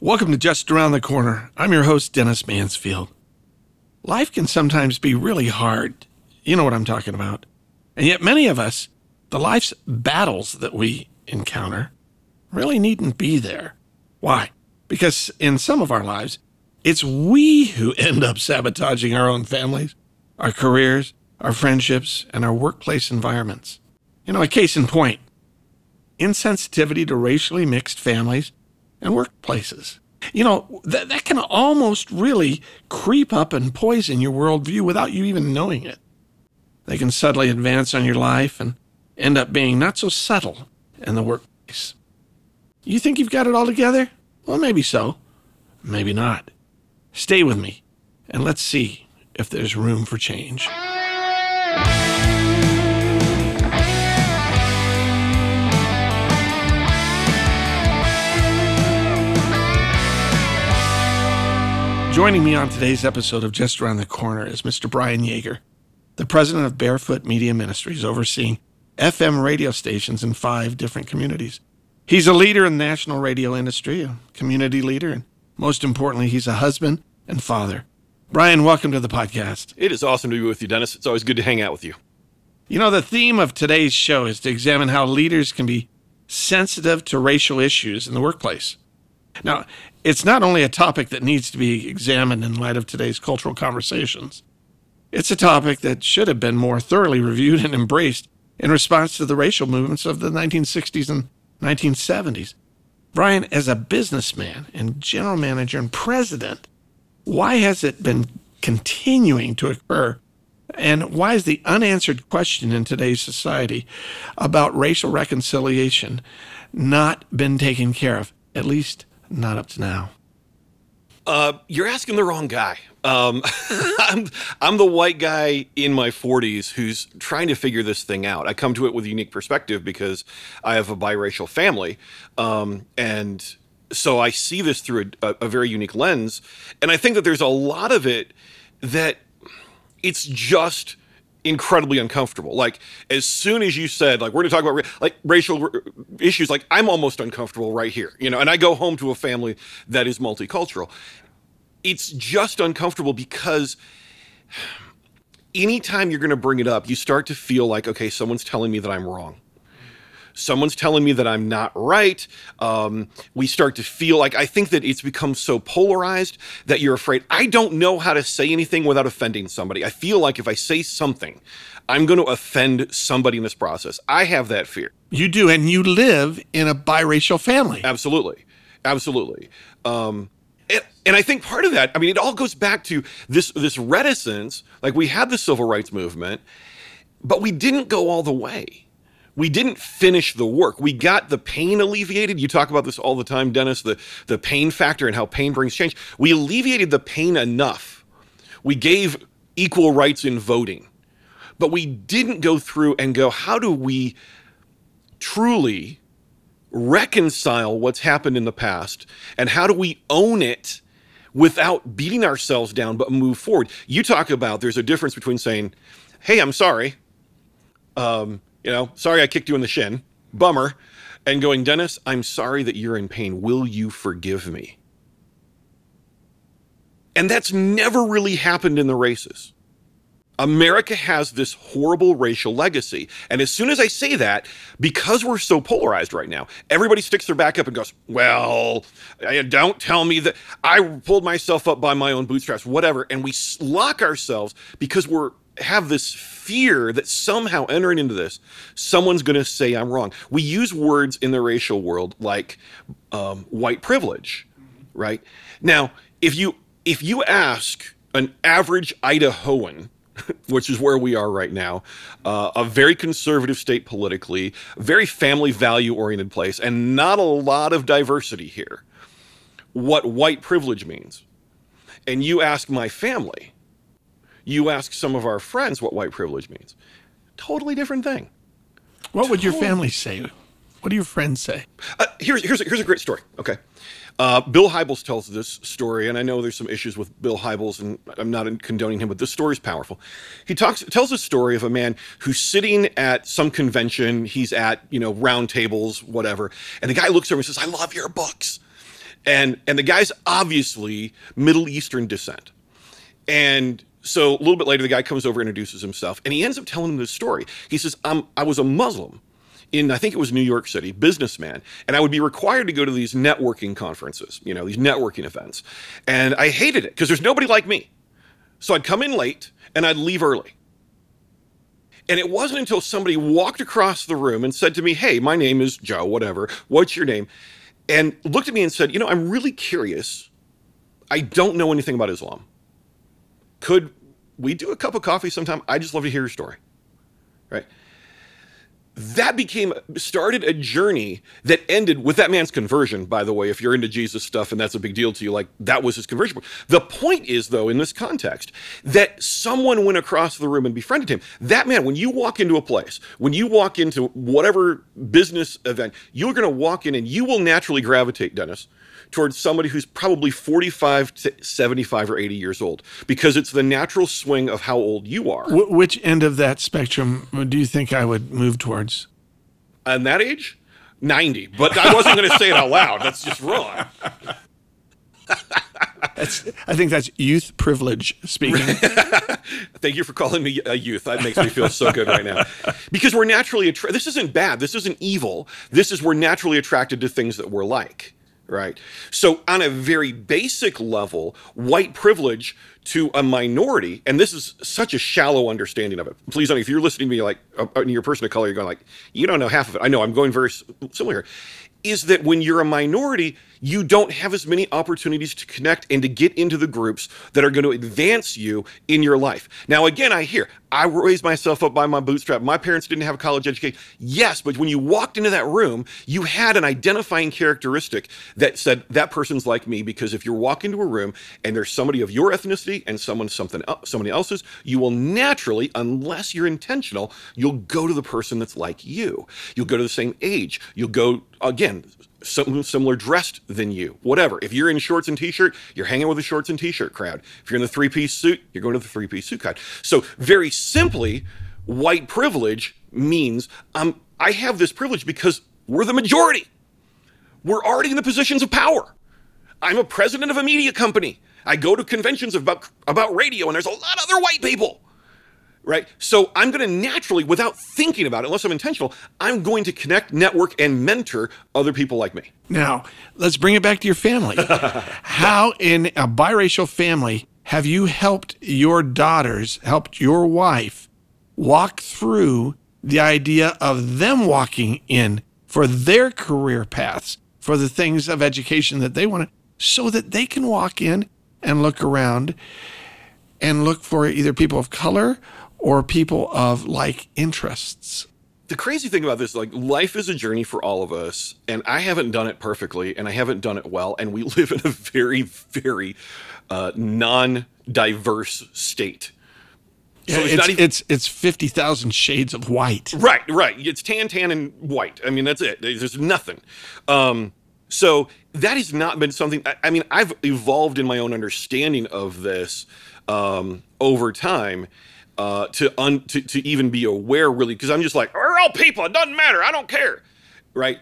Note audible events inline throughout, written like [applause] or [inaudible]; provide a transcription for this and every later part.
Welcome to Just Around the Corner. I'm your host, Dennis Mansfield. Life can sometimes be really hard. You know what I'm talking about. And yet, many of us, the life's battles that we encounter, really needn't be there. Why? Because in some of our lives, it's we who [laughs] end up sabotaging our own families, our careers, our friendships, and our workplace environments. You know, a case in point insensitivity to racially mixed families and workplaces. You know, that, that can almost really creep up and poison your worldview without you even knowing it. They can subtly advance on your life and end up being not so subtle in the workplace. You think you've got it all together? Well, maybe so. Maybe not. Stay with me and let's see if there's room for change. Joining me on today's episode of Just Around the Corner is Mr. Brian Yeager, the president of Barefoot Media Ministries, overseeing FM radio stations in five different communities. He's a leader in the national radio industry, a community leader, and most importantly, he's a husband and father. Brian, welcome to the podcast. It is awesome to be with you, Dennis. It's always good to hang out with you. You know, the theme of today's show is to examine how leaders can be sensitive to racial issues in the workplace. Now, it's not only a topic that needs to be examined in light of today's cultural conversations, it's a topic that should have been more thoroughly reviewed and embraced in response to the racial movements of the 1960s and 1970s. Brian, as a businessman and general manager and president, why has it been continuing to occur? And why is the unanswered question in today's society about racial reconciliation not been taken care of, at least not up to now. Uh, you're asking the wrong guy. Um, [laughs] I'm, I'm the white guy in my 40s who's trying to figure this thing out. I come to it with a unique perspective because I have a biracial family. Um, and so I see this through a, a very unique lens. And I think that there's a lot of it that it's just incredibly uncomfortable. Like as soon as you said like we're going to talk about like racial issues, like I'm almost uncomfortable right here, you know. And I go home to a family that is multicultural. It's just uncomfortable because [sighs] anytime you're going to bring it up, you start to feel like okay, someone's telling me that I'm wrong someone's telling me that I'm not right. Um, we start to feel like I think that it's become so polarized that you're afraid. I don't know how to say anything without offending somebody. I feel like if I say something, I'm going to offend somebody in this process. I have that fear. You do, and you live in a biracial family. Absolutely, absolutely. Um, and, and, I think part of that, I mean, it all goes back to this this reticence. Like we had the civil rights movement, but we didn't go all the way we didn't finish the work. We got the pain alleviated. You talk about this all the time, Dennis, the, the pain factor and how pain brings change. We alleviated the pain enough. We gave equal rights in voting. But we didn't go through and go, how do we truly reconcile what's happened in the past? And how do we own it without beating ourselves down, but move forward? You talk about there's a difference between saying, hey, I'm sorry. Um, you know, sorry I kicked you in the shin. Bummer. And going, Dennis, I'm sorry that you're in pain. Will you forgive me? And that's never really happened in the races. America has this horrible racial legacy. And as soon as I say that, because we're so polarized right now, everybody sticks their back up and goes, Well, don't tell me that I pulled myself up by my own bootstraps, whatever. And we lock ourselves because we're have this fear that somehow entering into this, someone's going to say I'm wrong. We use words in the racial world like um, white privilege, right? Now, if you if you ask an average Idahoan, [laughs] which is where we are right now, uh, a very conservative state politically, very family value oriented place, and not a lot of diversity here, what white privilege means. And you ask my family, you ask some of our friends what white privilege means. Totally different thing. What would your family say? What do your friends say? Uh, here's here's a, here's a great story. Okay, uh, Bill Hybels tells this story, and I know there's some issues with Bill Hybels, and I'm not condoning him, but this story is powerful. He talks tells a story of a man who's sitting at some convention. He's at you know round tables, whatever, and the guy looks over and says, "I love your books." And and the guy's obviously Middle Eastern descent. And so a little bit later, the guy comes over, introduces himself, and he ends up telling him this story. He says, um, I was a Muslim in I think it was New York City, businessman, and I would be required to go to these networking conferences, you know, these networking events. And I hated it because there's nobody like me. So I'd come in late and I'd leave early. And it wasn't until somebody walked across the room and said to me, Hey, my name is Joe, whatever. What's your name? And looked at me and said, You know, I'm really curious. I don't know anything about Islam. Could we do a cup of coffee sometime? I just love to hear your story. Right that became started a journey that ended with that man's conversion by the way if you're into jesus stuff and that's a big deal to you like that was his conversion the point is though in this context that someone went across the room and befriended him. That man when you walk into a place when you walk into whatever business event you're going to walk in and you will naturally gravitate dennis towards somebody who's probably 45 to 75 or 80 years old because it's the natural swing of how old you are. Wh- which end of that spectrum do you think I would move towards? On that age? 90. But I wasn't going to say it out loud. That's just wrong. [laughs] That's, I think that's youth privilege speaking. [laughs] Thank you for calling me a youth. That makes me feel so good right now. Because we're naturally attracted. This isn't bad. This isn't evil. This is we're naturally attracted to things that we're like right? So, on a very basic level, white privilege to a minority, and this is such a shallow understanding of it. Please, if you're listening to me like uh, uh you're a person of color, you're going like, you don't know half of it. I know I'm going very similar. Is that when you're a minority, you don't have as many opportunities to connect and to get into the groups that are going to advance you in your life. Now, again, I hear I raised myself up by my bootstrap. My parents didn't have a college education. Yes, but when you walked into that room, you had an identifying characteristic that said that person's like me. Because if you walk into a room and there's somebody of your ethnicity and someone something somebody else's, you will naturally, unless you're intentional, you'll go to the person that's like you. You'll go to the same age. You'll go again some similar dressed than you, whatever. If you're in shorts and t-shirt, you're hanging with the shorts and t-shirt crowd. If you're in the three-piece suit, you're going to the three-piece suit crowd. So very simply, white privilege means um, I have this privilege because we're the majority. We're already in the positions of power. I'm a president of a media company. I go to conventions about about radio, and there's a lot of other white people right? So I'm going to naturally, without thinking about it, unless I'm intentional, I'm going to connect, network, and mentor other people like me. Now, let's bring it back to your family. [laughs] How, in a biracial family, have you helped your daughters, helped your wife walk through the idea of them walking in for their career paths, for the things of education that they want to, so that they can walk in and look around and look for either people of color or people of like interests. The crazy thing about this, like life is a journey for all of us, and I haven't done it perfectly, and I haven't done it well, and we [laughs] live in a very, very uh, non-diverse state. So it's, it's, even, it's it's fifty thousand shades of white. Right, right. It's tan, tan, and white. I mean, that's it. There's nothing. Um, so that has not been something. I, I, mean, I've evolved in my own understanding of this um, over time, uh, to, un, to to even be aware really because I'm just like we're all people. It doesn't matter. I don't care, right?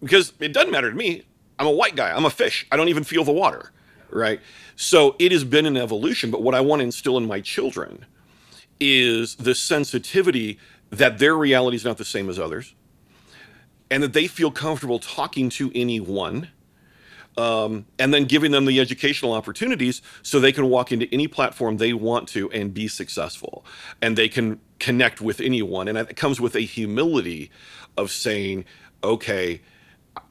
Because it doesn't matter to me. I'm a white guy. I'm a fish. I don't even feel the water, right? So it has been an evolution. But what I want to instill in my children is the sensitivity that their reality is not the same as others, and that they feel comfortable talking to anyone um, and then giving them the educational opportunities so they can walk into any platform they want to and be successful. And they can connect with anyone. And it comes with a humility of saying okay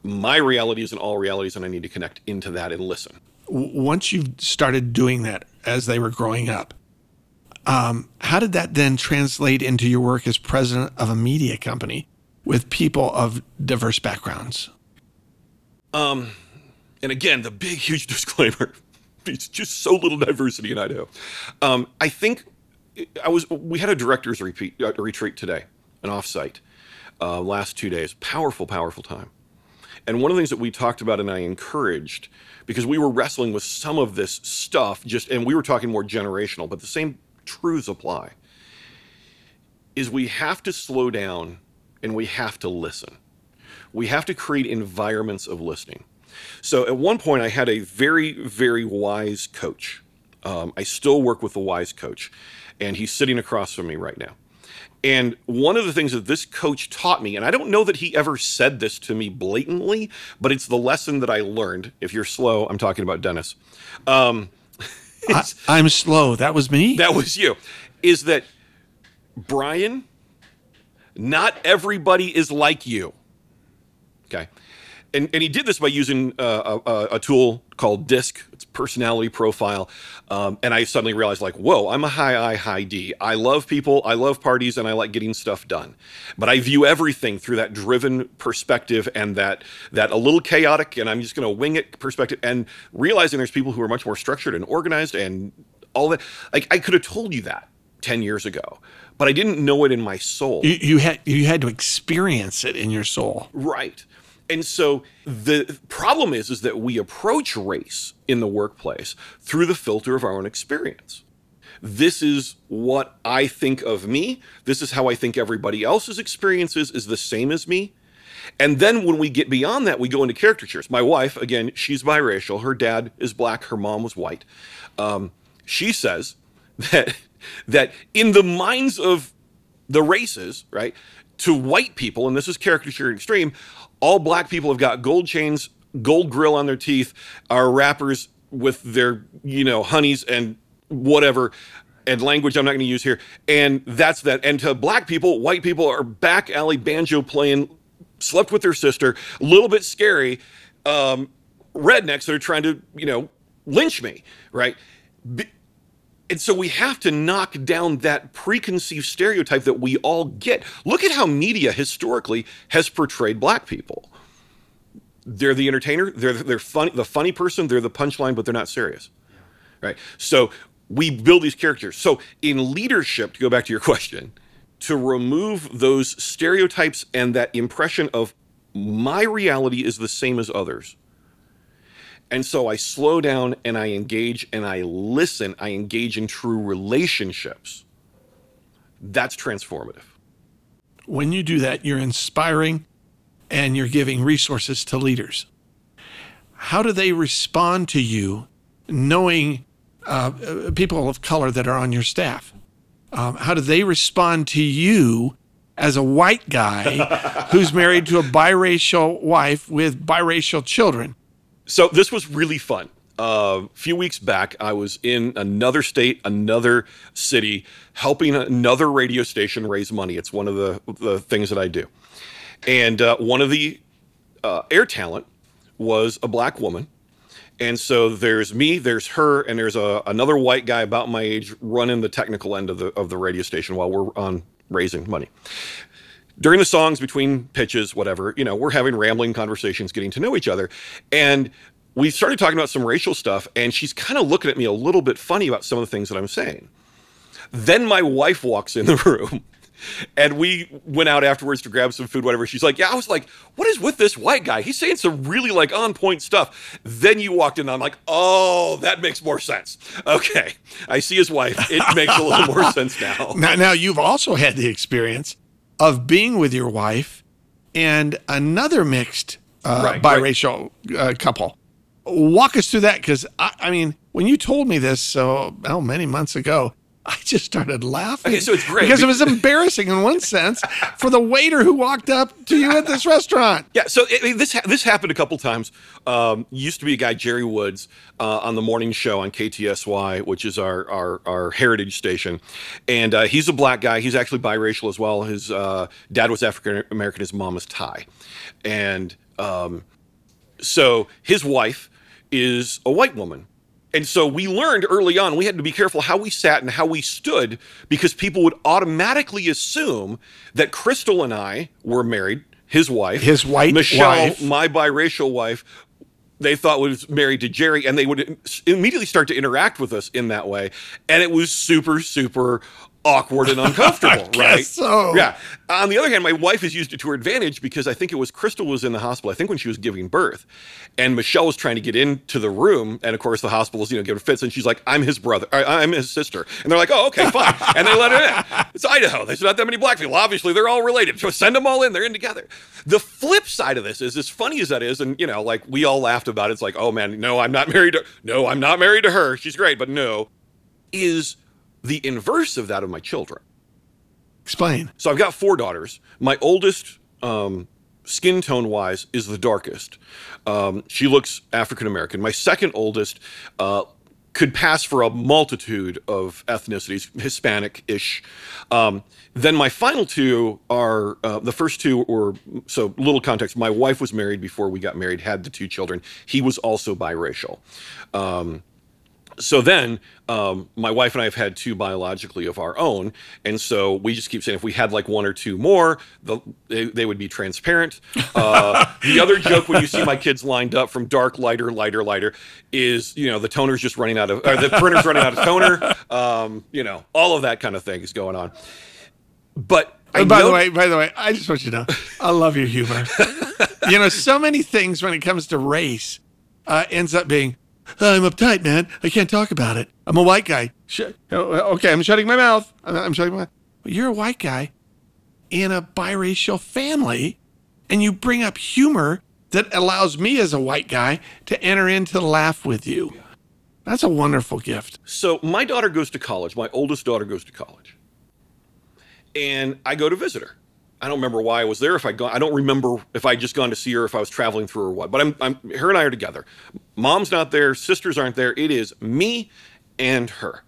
my reality isn't all realities and i need to connect into that and listen. Once you've started doing that as they were growing up um, how did that then translate into your work as president of a media company with people of diverse backgrounds? Um and again, the big, huge [laughs] disclaimer: it's just so little diversity in Idaho. Um, I think I was. We had a directors repeat, uh, retreat today, an offsite, uh, last two days. Powerful, powerful time. And one of the things that we talked about, and I encouraged, because we were wrestling with some of this stuff, just and we were talking more generational, but the same truths apply. Is we have to slow down and we have to listen. We have to create environments of listening So at one point, I had a very, very wise coach. Um, I still work with a wise coach, and he's sitting across from me right now. And one of the things that this coach taught me, and I don't know that he ever said this to me blatantly, but it's the lesson that I learned. If you're slow, I'm talking about Dennis. Um, [laughs] I, I'm slow. That was me. that was you. Is that Brian? Not everybody is like you. Okay. And, and he did this by using uh, a, a tool called DISC. It's personality profile. Um, and I suddenly realized, like, whoa, I'm a high I, high D. I love people, I love parties, and I like getting stuff done. But I view everything through that driven perspective and that that a little chaotic, and I'm just going to wing it perspective. And realizing there's people who are much more structured and organized and all that. Like, I could have told you that 10 years ago, but I didn't know it in my soul. you, you had you had to experience it in your soul. Right. And so the problem is is that we approach race in the workplace through the filter of our own experience. This is what I think of me. This is how I think everybody else's experiences is the same as me. And then when we get beyond that, we go into caricatures. My wife, again, she's biracial. Her dad is black. Her mom was white. Um, she says [laughs] that that in the minds of the races, right, to white people, and this is caricature extreme, all black people have got gold chains, gold grill on their teeth, are rappers with their, you know, honeys and whatever, and language I'm not going to use here. And that's that. And to black people, white people are back alley banjo playing, slept with their sister, a little bit scary, um, rednecks that are trying to, you know, lynch me, right? And so we have to knock down that preconceived stereotype that we all get. Look at how media historically has portrayed black people. They're the entertainer, they're they're funny, the funny person, they're the punchline, but they're not serious. Right? So we build these characters. So in leadership, to go back to your question, to remove those stereotypes and that impression of my reality is the same as others. And so I slow down and I engage and I listen. I engage in true relationships. That's transformative. When you do that, you're inspiring and you're giving resources to leaders. How do they respond to you knowing uh, people of color that are on your staff? Um, how do they respond to you as a white guy [laughs] who's married to a biracial wife with biracial children? So this was really fun. Uh, a few weeks back, I was in another state, another city, helping another radio station raise money. It's one of the, the things that I do. And uh, one of the uh, air talent was a black woman. And so there's me, there's her, and there's a, another white guy about my age running the technical end of the of the radio station while we're on raising money. During the songs, between pitches, whatever, you know, we're having rambling conversations, getting to know each other, and we started talking about some racial stuff. And she's kind of looking at me a little bit funny about some of the things that I'm saying. Then my wife walks in the [laughs] room. And we went out afterwards to grab some food, whatever. She's like, Yeah, I was like, What is with this white guy? He's saying some really like on point stuff. Then you walked in, I'm like, Oh, that makes more sense. Okay. I see his wife. It makes a little more [laughs] sense now. Now, now you've also had the experience of being with your wife and another mixed uh, Right, right. biracial Uh, couple. Walk us through that because I, I mean, when you told me this so oh, many months ago, [laughs] I just started laughing. Okay, so it's great because it was embarrassing in one sense for the waiter who walked up to you at this restaurant. Yeah, so it, this ha- this happened a couple times. Um, used to be a guy Jerry Woods uh, on the morning show on KTSY, which is our our, our heritage station, and uh, he's a black guy. He's actually biracial as well. His uh, dad was African American. His mom was Thai, and um, so his wife is a white woman. And so we learned early on we had to be careful how we sat and how we stood because people would automatically assume that Crystal and I were married, his wife, His white Michelle, wife. my biracial wife, they thought was married to Jerry, and they would immediately start to interact with us in that way. And it was super, super awkward and [laughs] uncomfortable, right? so. Yeah. On the other hand, my wife has used it to her advantage because I think it was Crystal was in the hospital. I think when she was giving birth, and Michelle was trying to get into the room, and of course the hospital was you know giving fits, and she's like, "I'm his brother, I'm his sister," and they're like, "Oh, okay, fine," and they let her in. It's Idaho. There's not that many black people. Obviously, they're all related. So send them all in. They're in together. The flip side of this is, as funny as that is, and you know, like we all laughed about it. It's like, oh man, no, I'm not married to. No, I'm not married to her. She's great, but no, is the inverse of that of my children. Explain. So I've got four daughters. My oldest, um, skin tone wise, is the darkest. Um, she looks African American. My second oldest uh, could pass for a multitude of ethnicities, Hispanic ish. Um, then my final two are uh, the first two were so little context. My wife was married before we got married, had the two children. He was also biracial. Um, so then um, my wife and I have had two biologically of our own, and so we just keep saying if we had like one or two more, the, they, they would be transparent. Uh, the other [laughs] joke when you see my kids lined up from dark, lighter, lighter, lighter is you know the toner's just running out of, or the printer's running out of toner. Um, you know all of that kind of thing is going on. But I by the way, by the way, I just want you to know, I love your humor. [laughs] you know, so many things when it comes to race uh, ends up being, Uh, I'm uptight, man. I can't talk about it. I'm a white guy. Sh- oh, uh, okay, I'm shutting my mouth. I'm, shutting my mouth. You're a white guy in a biracial family, and you bring up humor that allows me as a white guy to enter into the laugh with you. That's a wonderful gift. So my daughter goes to college. My oldest daughter goes to college, and I go to visit her. I don't remember why I was there. If I go, I don't remember if I just gone to see her, if I was traveling through or what. But I'm, I'm her and I are together. Mom's not there. Sisters aren't there. It is me and her.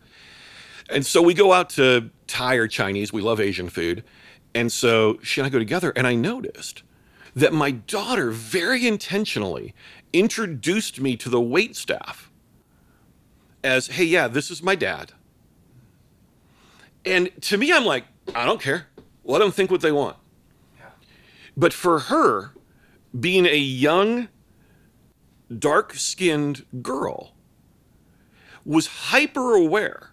And so we go out to Thai or Chinese. We love Asian food. And so she and I go together, and I noticed that my daughter very intentionally introduced me to the wait staff as, hey, yeah, this is my dad. And to me, I'm like, I don't care. Let them think what they want. But for her, being a young, dark skinned girl, was hyper aware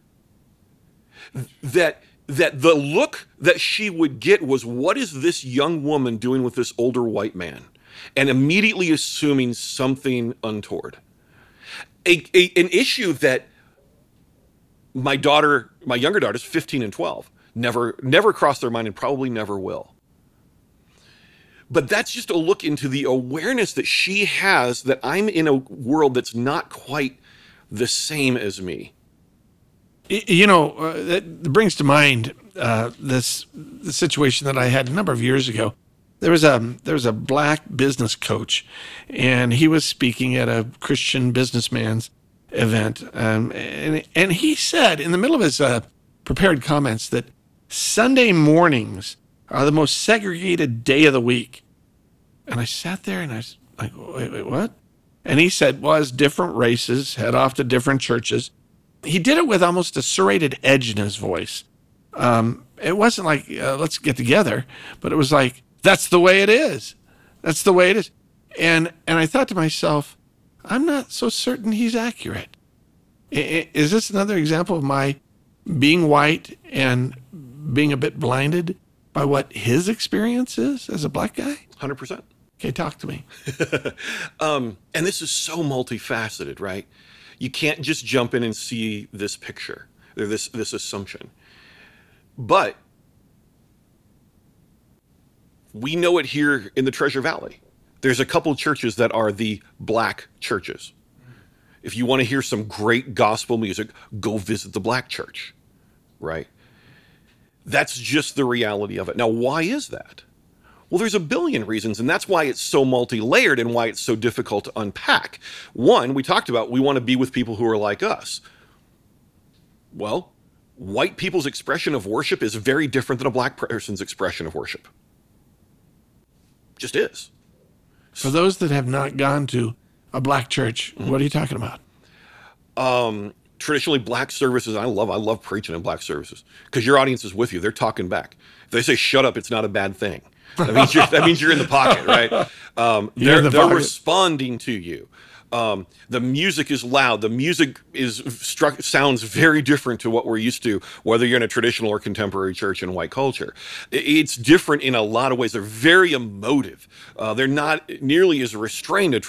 that that the look that she would get was what is this young woman doing with this older white man? And immediately assuming something untoward. A, a, an issue that my daughter my younger daughters 15 and 12 never never crossed their mind and probably never will but that's just a look into the awareness that she has that i'm in a world that's not quite the same as me You know, uh, that brings to mind uh, this the situation that I had a number of years ago. There was a there was a black business coach, and he was speaking at a Christian businessman's event, um, and and he said in the middle of his uh, prepared comments that Sunday mornings are the most segregated day of the week. And I sat there and I was like, wait, wait, what? And he said, well, as different races head off to different churches, he did it with almost a serrated edge in his voice. Um, it wasn't like, uh, let's get together, but it was like, that's the way it is. That's the way it is. And, and I thought to myself, I'm not so certain he's accurate. Is this another example of my being white and being a bit blinded by what his experience is as a black guy? 100% Okay, talk to me. [laughs] Um, and this is so multifaceted, right? You can't just jump in and see this picture or this this assumption. But we know it here in the Treasure Valley. There's a couple churches that are the black churches. If you want to hear some great gospel music, go visit the black church, right? That's just the reality of it. Now, why is that? Well, there's a billion reasons, and that's why it's so multi layered and why it's so difficult to unpack. One, we talked about we want to be with people who are like us. Well, white people's expression of worship is very different than a black person's expression of worship. Just is. For those that have not gone to a black church, what are you talking about? Um, Traditionally, black services, I love, I love preaching in black services because your audience is with you. They're talking back. If they say shut up, it's not a bad thing. That means you're, that means you're in the pocket, right? [laughs] Um, they're the they're pocket. responding to you. Um, the music is loud. The music is struck sounds very different to what we're used to, whether you're in a traditional or contemporary church in white culture. It's different in a lot of ways. They're very emotive. Uh, they're not nearly as restrained a,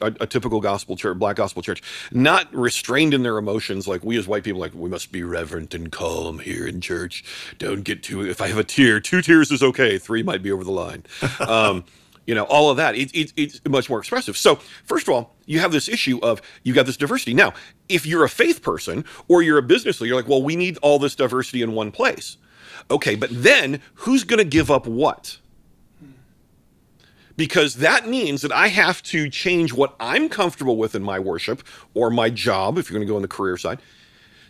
a, a typical gospel church, black gospel church, not restrained in their emotions like we as white people. Like we must be reverent and calm here in church. Don't get too. If I have a tear, two tears is okay. Three might be over the line. [laughs] Um, you know all of that it, it, it's much more expressive so first of all you have this issue of you've got this diversity now if you're a faith person or you're a business leader you're like well we need all this diversity in one place okay but then who's going to give up what because that means that I have to change what I'm comfortable with in my worship or my job, if you're going to go on the career side,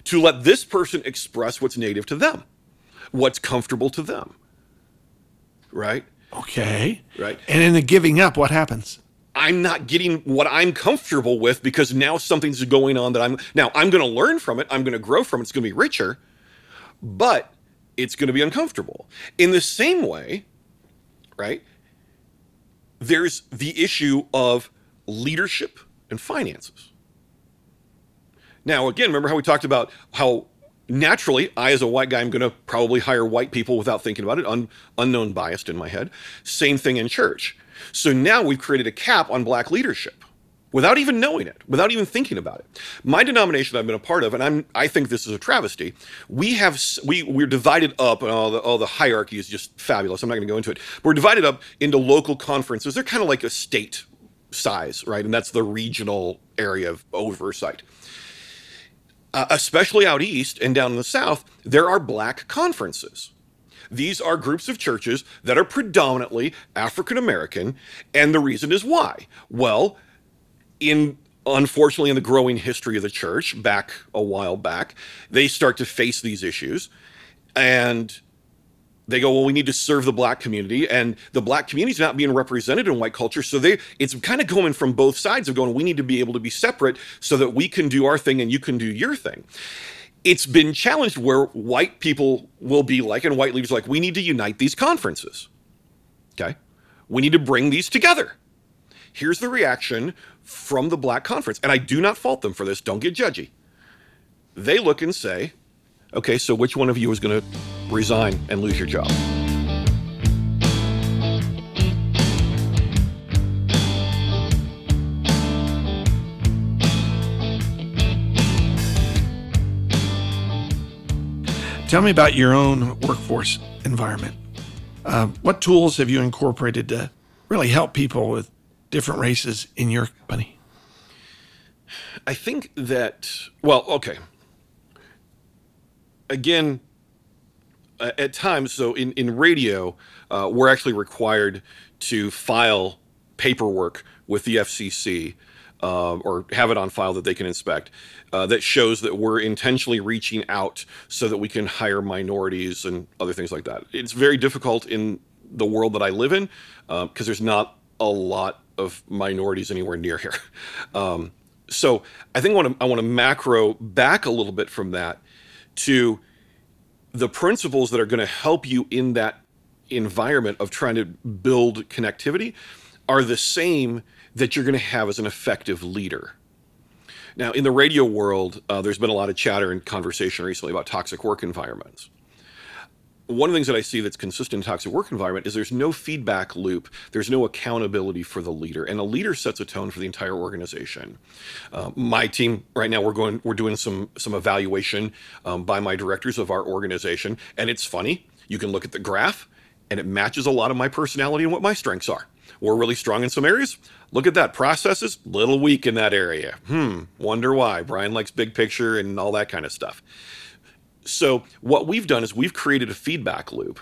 to let this person express what's native to them, what's comfortable to them. Right? Okay. Right. And in the giving up, what happens? I'm not getting what I'm comfortable with because now something's going on that I'm now I'm going to learn from it. I'm going to grow from it. It's going to be richer, but it's going to be uncomfortable. In the same way, right? There's the issue of leadership and finances. Now, again, remember how we talked about how naturally, I, as a white guy, I'm going to probably hire white people without thinking about it, un, unknown biased in my head. Same thing in church. So now we've created a cap on black leadership without even knowing it, without even thinking about it. My denomination I've been a part of, and I'm, I think this is a travesty. We have we we're divided up, and all the, all the hierarchy is just fabulous. I'm not going to go into it. We're divided up into local conferences. They're kind of like a state size, right? And that's the regional area of oversight uh, especially out east and down in the south, there are black conferences. These are groups of churches that are predominantly African American, and the reason is why. Well, in unfortunately in the growing history of the church back a while back, they start to face these issues and they go, well, we need to serve the black community, and the black community is not being represented in white culture. So they, it's kind of going from both sides of going, we need to be able to be separate so that we can do our thing and you can do your thing. It's been challenged where white people will be like, and white leaders like, we need to unite these conferences. Okay, we need to bring these together. Here's the reaction from the black conference, and I do not fault them for this. Don't get judgy. They look and say, okay, so which one of you is going to resign and lose your job. Tell me about your own workforce environment. Uh, what tools have you incorporated to really help people with different races in your company? I think that, well, okay. Again, uh, at times, so in, in radio, uh, we're actually required to file paperwork with the FCC uh, or have it on file that they can inspect uh, that shows that we're intentionally reaching out so that we can hire minorities and other things like that. It's very difficult in the world that I live in because uh, there's not a lot of minorities anywhere near here. [laughs] Um, so I think I want to I want to macro back a little bit from that to the principles that are going to help you in that environment of trying to build connectivity are the same that you're going to have as an effective leader. Now, in the radio world, uh, there's been a lot of chatter and conversation recently about toxic work environments one of the things that I see that's consistent in toxic work environment is there's no feedback loop. There's no accountability for the leader, and a leader sets a tone for the entire organization. Uh, my team right now we're going we're doing some some evaluation um, by my directors of our organization, and it's funny. You can look at the graph, and it matches a lot of my personality and what my strengths are. We're really strong in some areas. Look at that processes, little weak in that area. Hmm. Wonder why. Brian likes big picture and all that kind of stuff. So, what we've done is we've created a feedback loop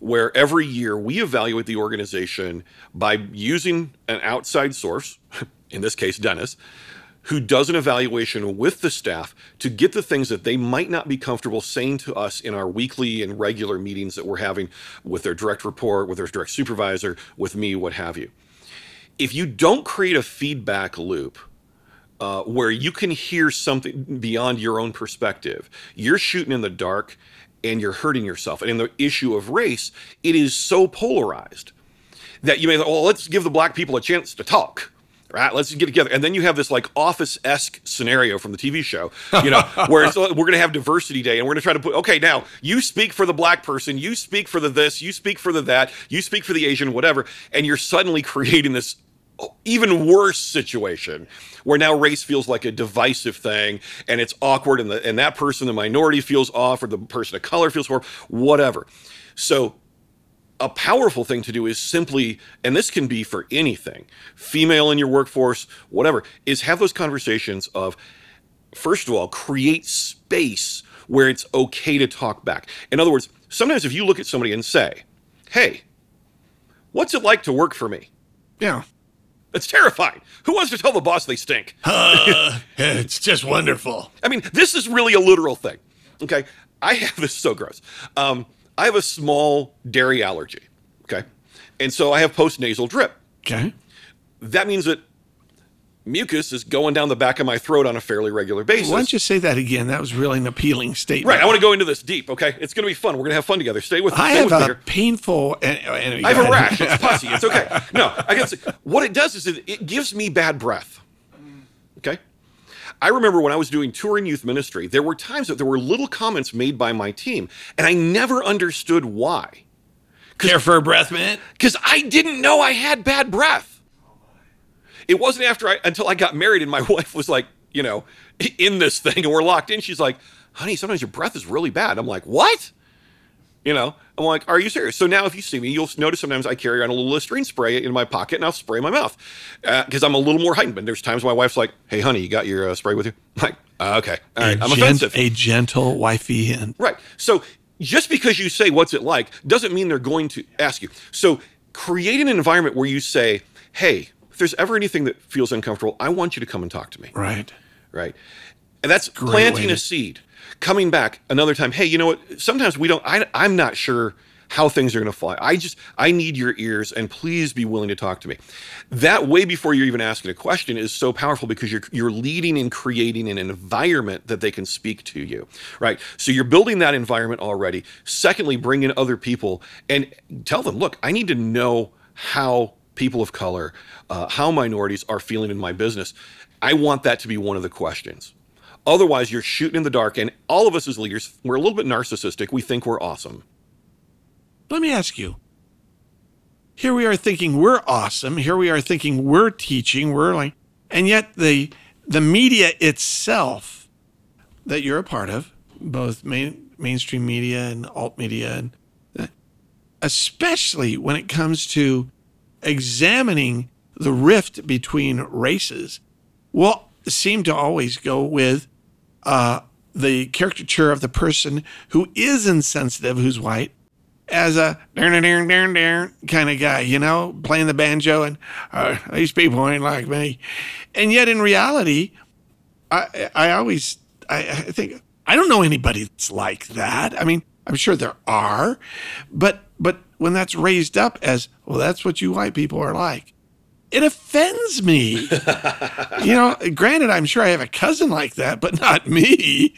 where every year we evaluate the organization by using an outside source, [laughs] in this case, Dennis, who does an evaluation with the staff to get the things that they might not be comfortable saying to us in our weekly and regular meetings that we're having with their direct report, with their direct supervisor, with me, what have you. If you don't create a feedback loop, uh, where you can hear something beyond your own perspective. You're shooting in the dark and you're hurting yourself. And in the issue of race, it is so polarized that you may, well, let's give the black people a chance to talk, Right, let's get together. And then you have this like office esque scenario from the TV show, you know, [laughs] where it's, we're going to have diversity day and we're going to try to put, okay, now you speak for the black person, you speak for the this, you speak for the that, you speak for the Asian, whatever. And you're suddenly creating this even worse situation where now race feels like a divisive thing and it's awkward and, the, and that person, the minority feels off or the person of color feels horrible, whatever. So a powerful thing to do is simply, and this can be for anything, female in your workforce, whatever, is have those conversations of, first of all, create space where it's okay to talk back. In other words, sometimes if you look at somebody and say, hey, what's it like to work for me? Yeah. It's terrifying. Who wants to tell the boss they stink? [laughs] Uh, it's just wonderful. I mean, this is really a literal thing. Okay. I have this so gross. Um, I have a small dairy allergy. Okay. And so I have post nasal drip. Okay. That means that mucus is going down the back of my throat on a fairly regular basis. Why don't you say that again? That was really an appealing statement. Right. I want to go into this deep. Okay. It's going to be fun. We're going to have fun together. Stay with me. Uh, I have a here. painful. And, and, I have a rash. It's [laughs] pussy. It's okay. No, I guess what it does is it, it gives me bad breath. I remember when I was doing touring youth ministry, there were times that there were little comments made by my team, and I never understood why. Care for a breath, man? Because I didn't know I had bad breath. It wasn't after I until I got married and my [laughs] wife was like, you know, [laughs] in this thing and we're locked in. She's like, honey, sometimes your breath is really bad. I'm like, what? You know, I'm like, are you serious? So now if you see me, you'll notice sometimes I carry on a little Listerine spray in my pocket and I'll spray my mouth because I'm a little more heightened. But there's times my wife's like, hey, honey, you got your uh, spray with you? I'm like, uh, okay. All right. A I'm gent- offensive. A gentle wifey hint. Right. So just because you say what's it like doesn't mean they're going to ask you. So create an environment where you say, hey, if there's ever anything that feels uncomfortable, I want you to come and talk to me. Right. Right. And that's way planting to- a seed. Coming back another time, hey, you know what? Sometimes we don't, I, I'm not sure how things are going to fly. I just, I need your ears and please be willing to talk to me. That way before you're even asking a question is so powerful because you're, you're leading and creating an environment that they can speak to you, right? So you're building that environment already. Secondly, bring in other people and tell them, look, I need to know how people of color, uh, how minorities are feeling in my business. I want that to be one of the questions. Otherwise, you're shooting in the dark, and all of us as leaders, we're a little bit narcissistic. We think we're awesome. Let me ask you. Here we are thinking we're awesome. Here we are thinking we're teaching. We're like, and yet the the media itself that you're a part of, both main, mainstream media and alt media, and uh, especially when it comes to examining the rift between races, will seem to always go with uh, the caricature of the person who is insensitive, who's white, as a darn darn darn kind of guy, you know, playing the banjo and uh, these people ain't like me. And yet, in reality, I I always I, I think I don't know anybody that's like that. I mean, I'm sure there are, but but when that's raised up as well, that's what you white people are like. It offends me. [laughs] you know, granted, I'm sure I have a cousin like that, but not me.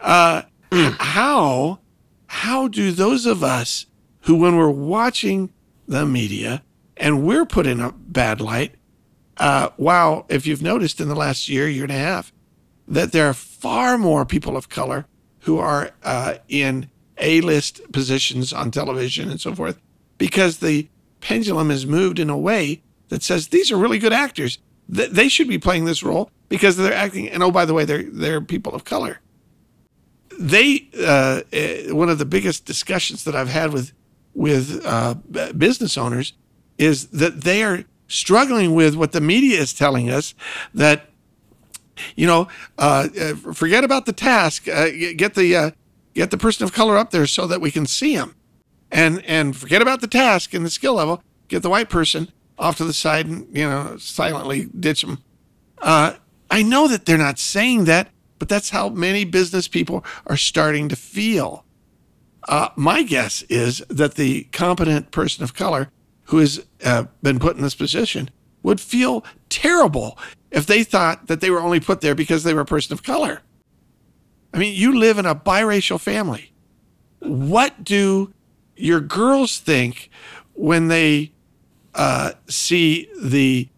Uh, how how do those of us who, when we're watching the media and we're put in a bad light, uh, wow, if you've noticed in the last year, year and a half, that there are far more people of color who are uh, in A list positions on television and so forth, because the pendulum has moved in a way that says these are really good actors. Th- They should be playing this role because they're acting. And oh, by the way, they're they're people of color they uh, uh, one of the biggest discussions that I've had with with uh, business owners is that they are struggling with what the media is telling us that you know uh, uh, forget about the task uh, get the uh, get the person of color up there so that we can see them and and forget about the task and the skill level get the white person off to the side and you know silently ditch them uh, I know that they're not saying that, but that's how many business people are starting to feel. Uh, my guess is that the competent person of color who has uh, been put in this position would feel terrible if they thought that they were only put there because they were a person of color. I mean, you live in a biracial family. What do your girls think when they uh, see the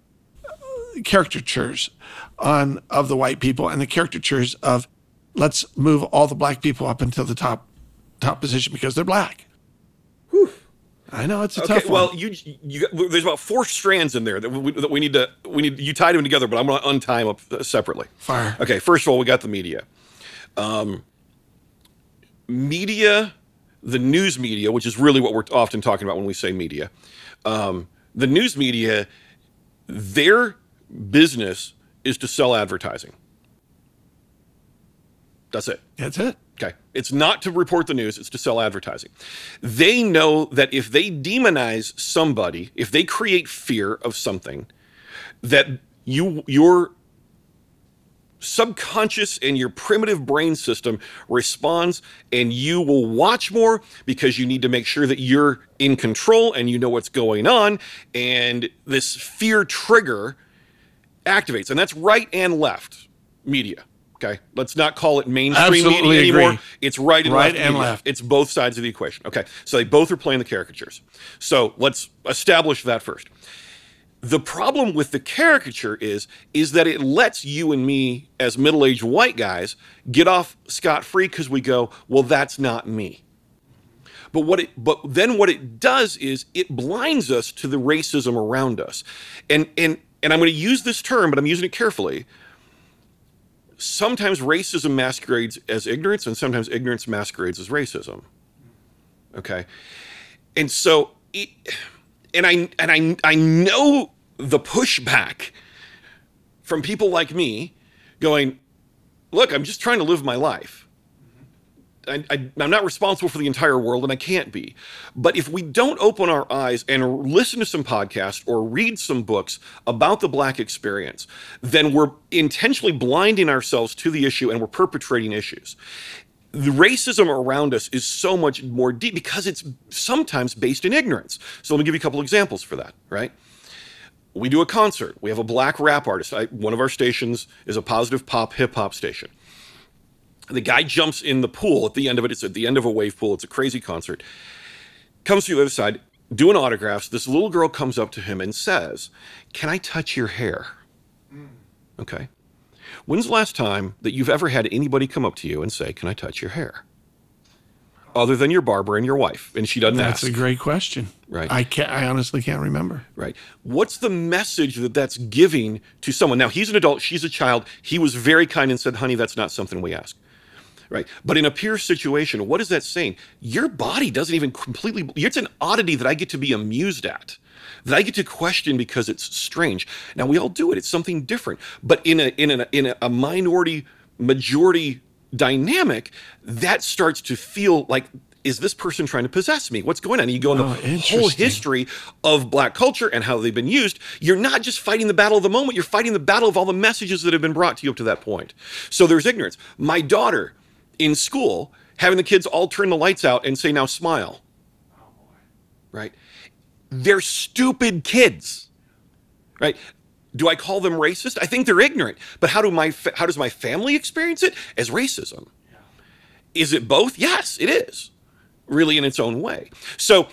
caricatures on of the white people and the caricatures of let's move all the black people up into the top top position because they're black. Whew. I know it's a Okay, tough one. well, you, you there's about four strands in there that we, that we need to we need you tied them together, but I'm going to untie them up uh, separately. Fire. Okay, first of all, we got the media. Um, media, the news media, which is really what we're often talking about when we say media. Um, the news media, their business is to sell advertising. That's it. That's it. Okay. It's not to report the news, it's to sell advertising. They know that if they demonize somebody, if they create fear of something, that you your subconscious and your primitive brain system responds and you will watch more because you need to make sure that you're in control and you know what's going on and this fear trigger activates. And that's right and left media okay? Let's not call it mainstream Absolutely media anymore. Agree. it's right and Right left and left. it's both sides of the equation. Okay so they both are playing the caricatures. So let's establish that first the problem with the caricature is is that it lets you and me as middle-aged white guys get off scot-free because we go well that's not me. But what it but then what it does is it blinds us to the racism around us. And and and i'm going to use this term but i'm using it carefully. Sometimes racism masquerades as ignorance and sometimes ignorance masquerades as racism. Okay? And so it, and I and I I know the pushback from people like me going, look, I'm just trying to live my life. I, I'm not responsible for the entire world, and I can't be. But if we don't open our eyes and listen to some podcasts or read some books about the Black experience, then we're intentionally blinding ourselves to the issue and we're perpetrating issues the racism around us is so much more deep because it's sometimes based in ignorance. So let me give you a couple examples for that, right? We do a concert. We have a black rap artist. I, one of our stations is a positive pop hip hop station. The guy jumps in the pool at the end of it. It's at the end of a wave pool. It's a crazy concert. Comes to the other side, doing autographs. This little girl comes up to him and says, Can I touch your hair? Mm. Okay. When's the last time that you've ever had anybody come up to you and say, Can I touch your hair? Other than your barber and your wife. And she doesn't That's ask. a great question. Right. I can't. I honestly can't remember. right. What's the message that that's giving to someone? Now, he's an adult, she's a child. He was very kind and said, Honey, that's not something we ask. Right. But in a peer situation, what is that saying? Your body doesn't even completely, it's an oddity that I get to be amused at, that I get to question because it's strange. Now, we all do it, it's something different. But in a, in a, in a minority majority dynamic, that starts to feel like, is this person trying to possess me? What's going on? And you go into Oh, the whole history of black culture and how they've been used. You're not just fighting the battle of the moment, you're fighting the battle of all the messages that have been brought to you up to that point. So there's ignorance. My daughter in school, having the kids all turn the lights out and say, now smile. Oh, right? They're stupid kids. Right? Do I call them racist? I think they're ignorant. But how do my fa- how does my family experience it as racism? Is it both? Yes, it is. Really in its own way. So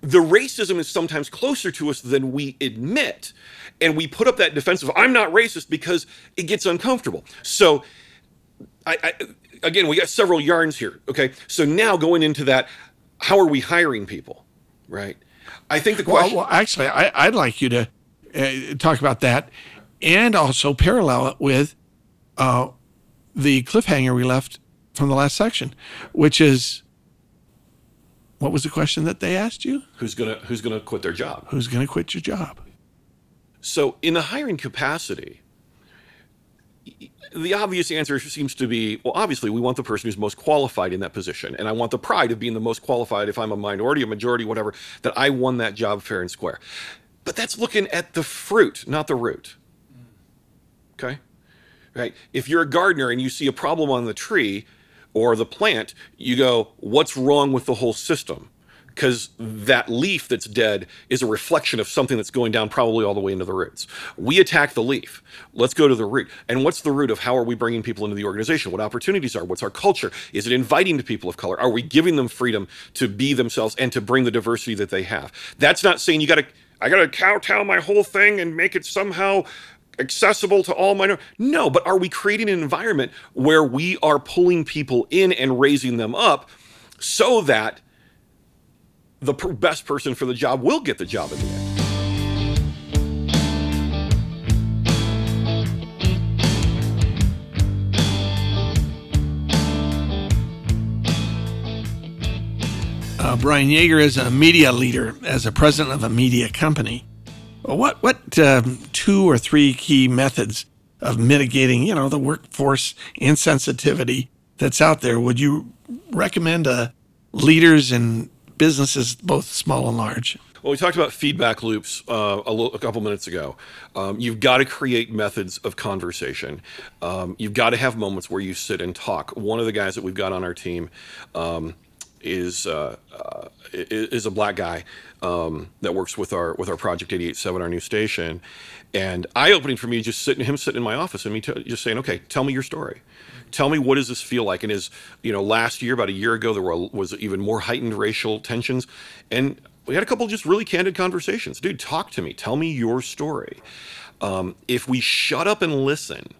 the racism is sometimes closer to us than we admit. And we put up that defense of I'm not racist because it gets uncomfortable. So I, I again we got several yarns here. Okay. So now going into that, how are we hiring people? Right. I think the question well actually, I, I'd like you to uh, talk about that, and also parallel it with uh, the cliffhanger we left from the last section, which is what was the question that they asked you? who's gonna who's gonna quit their job. Who's going to quit your job? So, in the hiring capacity, the obvious answer seems to be well, obviously, we want the person who's most qualified in that position. And I want the pride of being the most qualified if I'm a minority, a majority, whatever, that I won that job fair and square. But that's looking at the fruit, not the root. Okay? Right? If you're a gardener and you see a problem on the tree or the plant, you go, what's wrong with the whole system? Because that leaf that's dead is a reflection of something that's going down probably all the way into the roots. We attack the leaf. Let's go to the root. And what's the root of how are we bringing people into the organization? What opportunities are? What's our culture? Is it inviting to people of color? Are we giving them freedom to be themselves and to bring the diversity that they have? That's not saying you got to, I got to kowtow my whole thing and make it somehow accessible to all minor. No, but are we creating an environment where we are pulling people in and raising them up so that the best person for the job will get the job in the end? Uh, Brian Yeager is a media leader as a president of a media company. What what um, two or three key methods of mitigating, you know, the workforce insensitivity that's out there would you recommend uh, leaders and businesses, both small and large? Well, we talked about feedback loops uh, a, little, a, couple minutes ago. Um, you've got to create methods of conversation. Um, you've got to have moments where you sit and talk. One of the guys that we've got on our team um, is uh, uh, is a black guy um, that works with our with our Project 887, our new station. And eye opening for me, just sitting him sitting in my office and me t- just saying, okay, tell me your story. Tell me what does this feel like? And is you know last year, about a year ago, there were, was even more heightened racial tensions, and we had a couple just really candid conversations. Dude, talk to me. Tell me your story. Um, if we shut up and listen,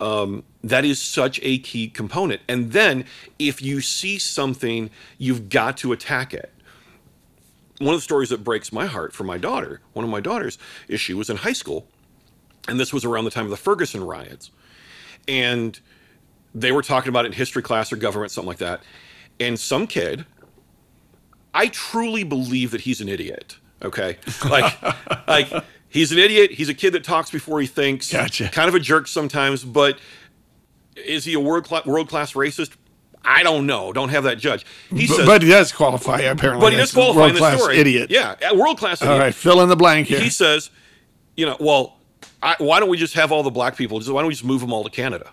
um, that is such a key component. And then if you see something, you've got to attack it. One of the stories that breaks my heart for my daughter, one of my daughters, is she was in high school, and this was around the time of the Ferguson riots. And they were talking about it in history class or government, something like that. And some kid, I truly believe that he's an idiot. Okay. Like, [laughs] like he's an idiot. He's a kid that talks before he thinks. Gotcha. Kind of a jerk sometimes, but is he a world class world class racist? I don't know. Don't have that judge. He but, says, but he does qualify apparently. but he does qualify in the story. Idiot. Yeah, world class idiot. All right, fill in the blank here. He says, you know, well, I, why don't we just have all the black people? Why don't we just move them all to Canada?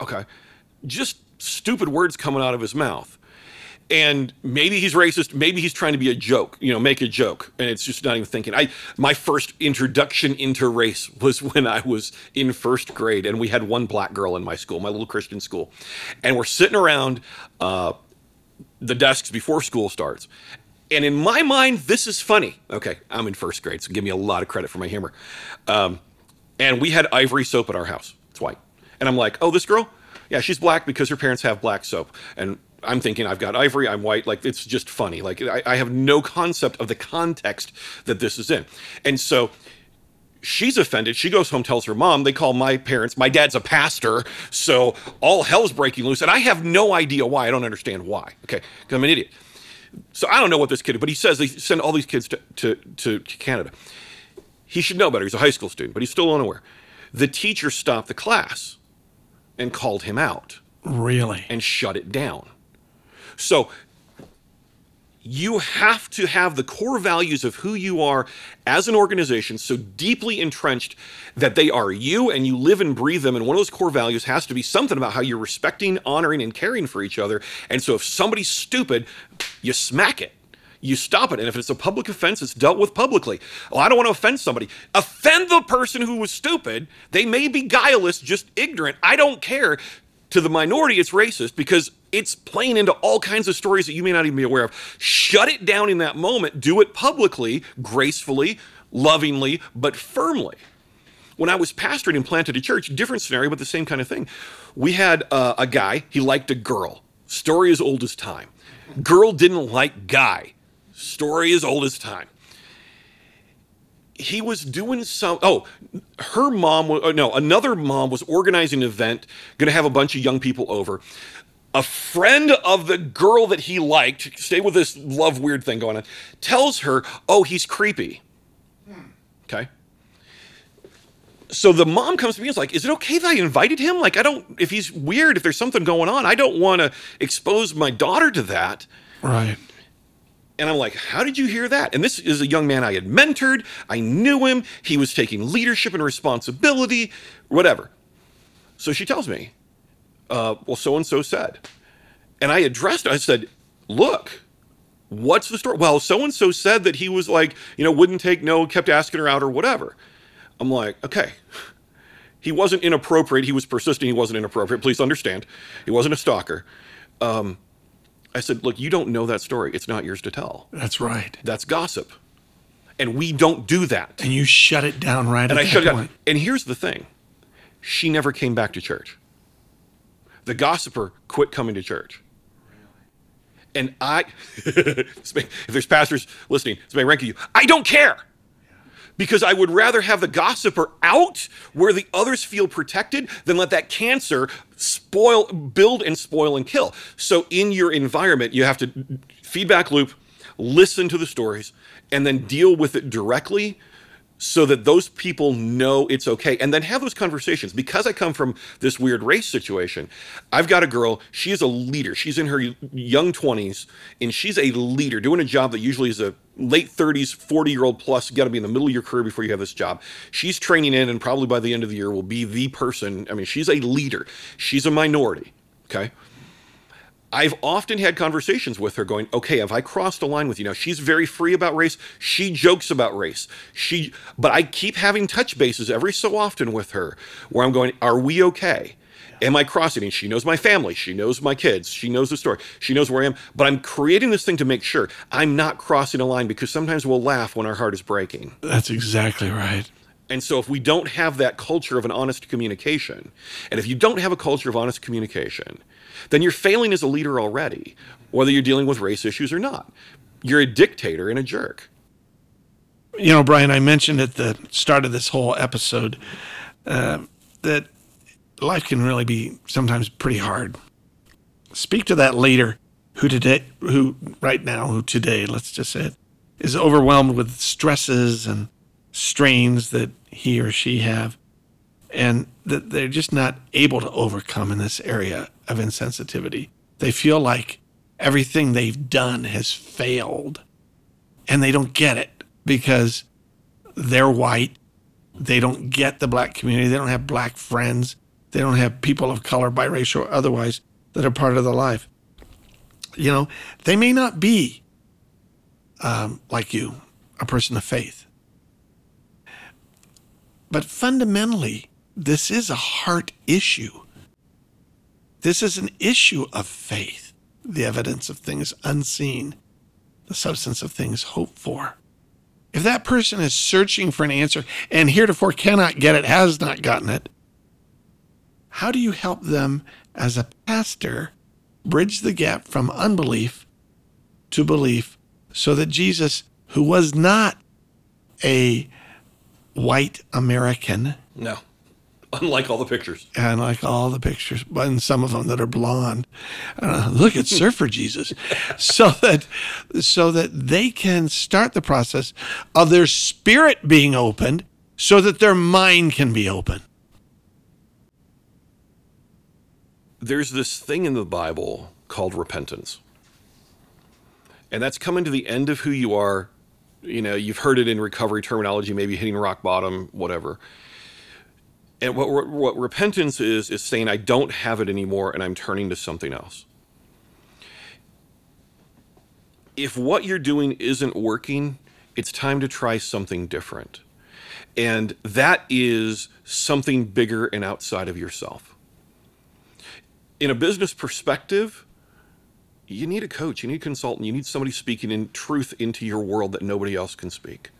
Okay, just stupid words coming out of his mouth. And maybe he's racist. Maybe he's trying to be a joke, you know, make a joke, and it's just not even thinking. I my first introduction into race was [laughs] when I was in first grade, and we had one black girl in my school, my little Christian school, and we're sitting around uh, the desks before school starts, and in my mind, this is funny. Okay, I'm in first grade, so give me a lot of credit for my humor. Um, and we had ivory soap at our house. It's white. And I'm like, oh, this girl? Yeah, she's black because her parents have black soap. And I'm thinking I've got ivory, I'm white. Like, it's just funny. Like, I, I have no concept of the context that this is in. And so she's offended. She goes home, tells her mom. They call my parents. My dad's a pastor, so all hell's breaking loose. And I have no idea why. I don't understand why. Okay, because I'm an idiot. So I don't know what this kid, but he says they send all these kids to, to, to Canada. He should know better. He's a high school student, but he's still unaware. The teacher stopped the class and called him out really? and shut it down. So you have to have the core values of who you are as an organization so deeply entrenched that they are you and you live and breathe them. And one of those core values has to be something about how you're respecting, honoring, and caring for each other. And so if somebody's stupid, you smack it. You stop it. And if it's a public offense, it's dealt with publicly. Oh, I don't want to offend somebody. Offend the person who was stupid. They may be guileless, just ignorant. I don't care. To the minority, it's racist because it's playing into all kinds of stories that you may not even be aware of. Shut it down in that moment. Do it publicly, gracefully, lovingly, but firmly. When I was pastoring and planted a church, different scenario, but the same kind of thing. We had uh, a guy, he liked a girl. Story as old as time. Girl didn't like guy. Story as old as time. He was doing some oh her mom was oh, no another mom was organizing an event going to have a bunch of young people over. A friend of the girl that he liked stay with this love weird thing going on tells her oh he's creepy. Okay. So the mom comes to me and is like is it okay that i invited him? Like i don't if he's weird if there's something going on i don't want to expose my daughter to that. Right. And I'm like, how did you hear that? And this is a young man I had mentored. I knew him. He was taking leadership and responsibility, whatever. So she tells me, uh, well, so and so said. And I addressed. I said, look, what's the story? Well, so and so said that he was like, you know, wouldn't take no, kept asking her out or whatever. I'm like, okay. He wasn't inappropriate. He was persistent. He wasn't inappropriate. Please understand. He wasn't a stalker. Um, I said, look, you don't know that story. It's not yours to tell. That's right. That's gossip. And we don't do that. And you shut it down right And at I that shut it down. point. And here's the thing she never came back to church. The gossiper quit coming to church. And I, [laughs] if there's pastors listening, this may rank you. I don't care because I would rather have the gossiper out where the others feel protected than let that cancer spoil, build and spoil and kill. So in your environment, you have to feedback loop, listen to the stories, and then deal with it directly so that those people know it's okay and then have those conversations. Because i come from this weird race situation i've got a girl she is a leader. She's in her young 20s and she's a leader doing a job that usually is a late 30s 40 year old plus you got to be in the middle of your career before you have this job. She's training in and probably by the end of the year will be the person i mean she's a leader. She's a minority okay I've often had conversations with her going, okay, have I crossed a line with you? Now she's very free about race. She jokes about race. She, but I keep having touch bases every so often with her where I'm going, are we okay? Am I crossing? And she knows my family. She knows my kids. She knows the story. She knows where I am. But I'm creating this thing to make sure I'm not crossing a line because sometimes we'll laugh when our heart is breaking. That's exactly right. And so, if we don't have that culture of an honest communication, and if you don't have a culture of honest communication, then you're failing as a leader already, whether you're dealing with race issues or not. You're a dictator and a jerk. You know, Brian, I mentioned at the start of this whole episode uh, that life can really be sometimes pretty hard. Speak to that leader who today, who right now, who today, let's just say it, is overwhelmed with stresses and strains that he or she have, and that they're just not able to overcome in this area of insensitivity. They feel like everything they've done has failed, and they don't get it because they're white. They don't get the black community. They don't have black friends. They don't have people of color, biracial or otherwise, that are part of their life. You know, they may not be um, like you, a person of faith. But fundamentally, this is a heart issue. This is an issue of faith, the evidence of things unseen, the substance of things hoped for. If that person is searching for an answer and heretofore cannot get it, has not gotten it, how do you help them as a pastor bridge the gap from unbelief to belief so that Jesus, who was not a white American, No. Unlike all the pictures. and like all the pictures, but and some of them that are blonde. Uh, look at Surfer [laughs] Jesus, so that so that they can start the process of their spirit being opened, so that their mind can be open. There's this thing in the Bible called repentance. And that's coming to the end of who you are. You know, you've heard it in recovery terminology, maybe hitting rock bottom, whatever. And what, what repentance is, is saying, I don't have it anymore and I'm turning to something else. If what you're doing isn't working, it's time to try something different. And that is something bigger and outside of yourself. In a business perspective, you need a coach, you need a consultant, you need somebody speaking in truth into your world that nobody else can speak.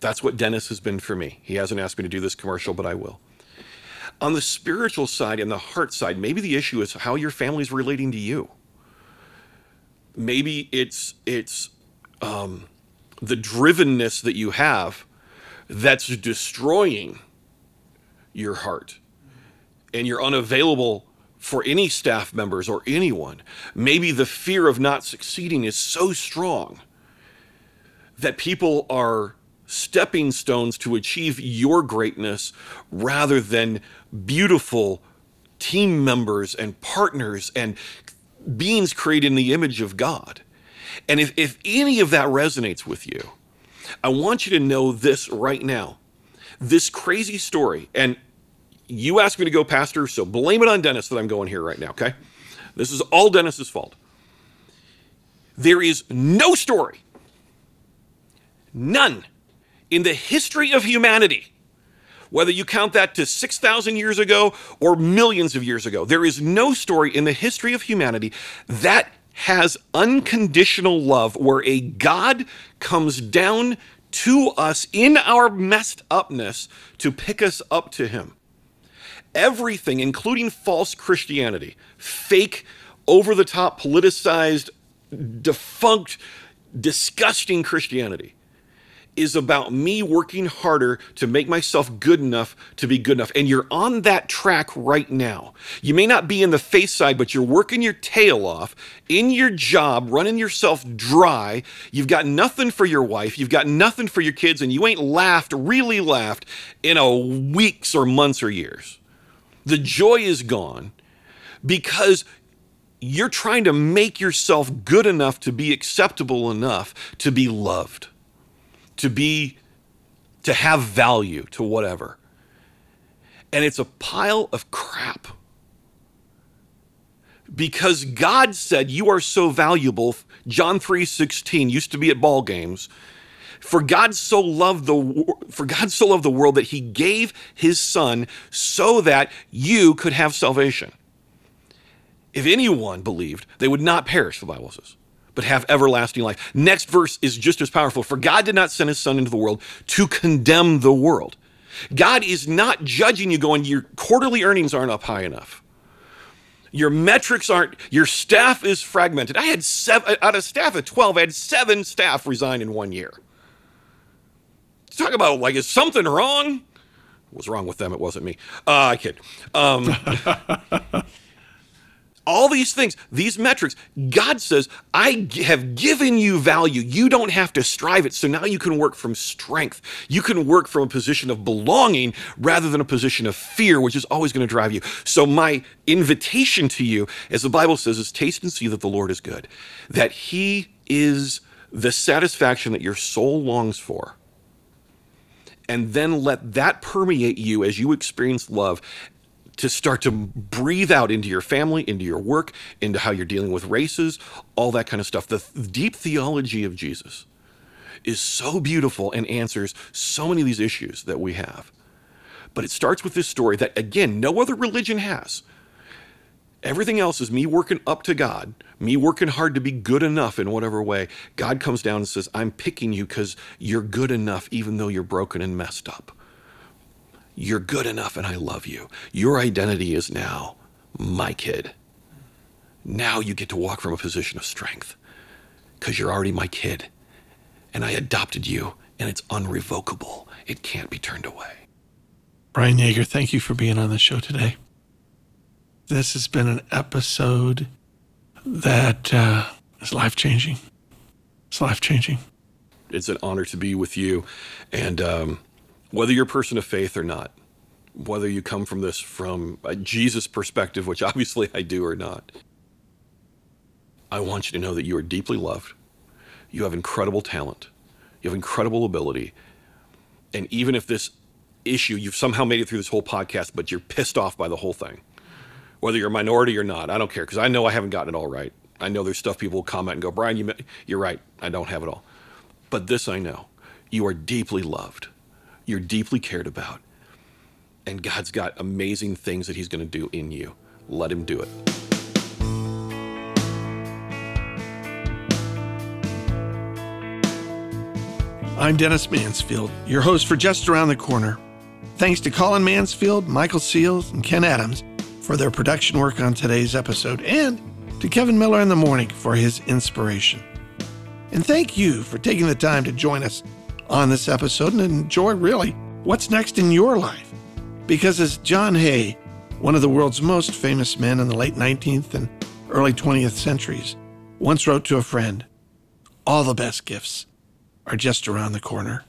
That's what Dennis has been for me. He hasn't asked me to do this commercial, but I will. On the spiritual side and the heart side, maybe the issue is how your family's relating to you. Maybe it's it's um, the drivenness that you have that's destroying your heart, and you're unavailable for any staff members or anyone. Maybe the fear of not succeeding is so strong that people are stepping stones to achieve your greatness rather than beautiful team members and partners and beings created in the image of God. And if, if any of that resonates with you, I want you to know this right now. This crazy story, and you asked me to go, Pastor, so blame it on Dennis that I'm going here right now, okay? This is all Dennis's fault. There is no story, none, in the history of humanity, whether you count that to 6,000 years ago or millions of years ago, there is no story in the history of humanity that has unconditional love where a God comes down to us in our messed upness to pick us up to Him. Everything, including false Christianity, fake, over the top, politicized, defunct, disgusting Christianity, is about me working harder to make myself good enough to be good enough. And you're on that track right now. You may not be in the face side, but you're working your tail off in your job, running yourself dry. You've got nothing for your wife, you've got nothing for your kids, and you ain't laughed, really laughed, in a weeks or months or years. The joy is gone because you're trying to make yourself good enough to be acceptable enough to be loved to be to have value to whatever. And it's a pile of crap. Because God said you are so valuable. John 3:16 used to be at ball games. For God so loved the for God so loved the world that he gave his son so that you could have salvation. If anyone believed, they would not perish, the Bible says but have everlasting life. Next verse is just as powerful. For God did not send his son into the world to condemn the world. God is not judging you going, your quarterly earnings aren't up high enough. Your metrics aren't, your staff is fragmented. I had seven, out of staff of 12, I had seven staff resign in one year. Talk about like, is something wrong? What's wrong with them? It wasn't me. Uh, I kid. Um, [laughs] all these things, these metrics, God says, I have given you value. You don't have to strive it. So now you can work from strength. You can work from a position of belonging rather than a position of fear, which is always going to drive you. So, my invitation to you, as the Bible says, is taste and see that the Lord is good, that He is the satisfaction that your soul longs for and then let that permeate you as you experience love to start to breathe out into your family, into your work, into how you're dealing with races, all that kind of stuff. The th- deep theology of Jesus is so beautiful and answers so many of these issues that we have. But it starts with this story that, again, no other religion has. Everything else is me working up to God, me working hard to be good enough in whatever way. God comes down and says, I'm picking you because you're good enough, even though you're broken and messed up. You're good enough and I love you. Your identity is now my kid. Now you get to walk from a position of strength because you're already my kid. And I adopted you and it's unrevocable. It can't be turned away. Brian Yeager, thank you for being on the show today. This has been an episode that uh, is life changing. It's life changing. It's an honor to be with you. And, um, whether you're a person of faith or not, whether you come from this from a Jesus perspective, which [laughs] obviously I do or not, I want you to know that you are deeply loved. You have incredible talent. You have incredible ability. And even if this issue, you've somehow made it through this whole podcast, but you're pissed off by the whole thing, whether you're a minority or not, I don't care because I know I haven't gotten it all right. I know there's stuff people will comment and go, Brian, you, you're right. I don't have it all. But this I know you are deeply loved you're deeply cared about. And God's got amazing things that He's going to do in you. Let Him do it. I'm Dennis Mansfield, your host for Just Around the Corner. Thanks to Colin Mansfield, Michael Seals, and Ken Adams for their production work on today's episode, and to Kevin Miller in the morning for his inspiration. And thank you for taking the time to join us on this episode and enjoy really what's next in your life. Because as John Hay, one of the world's most famous men in the late 19th and early 20th centuries, once wrote to a friend, all the best gifts are just around the corner.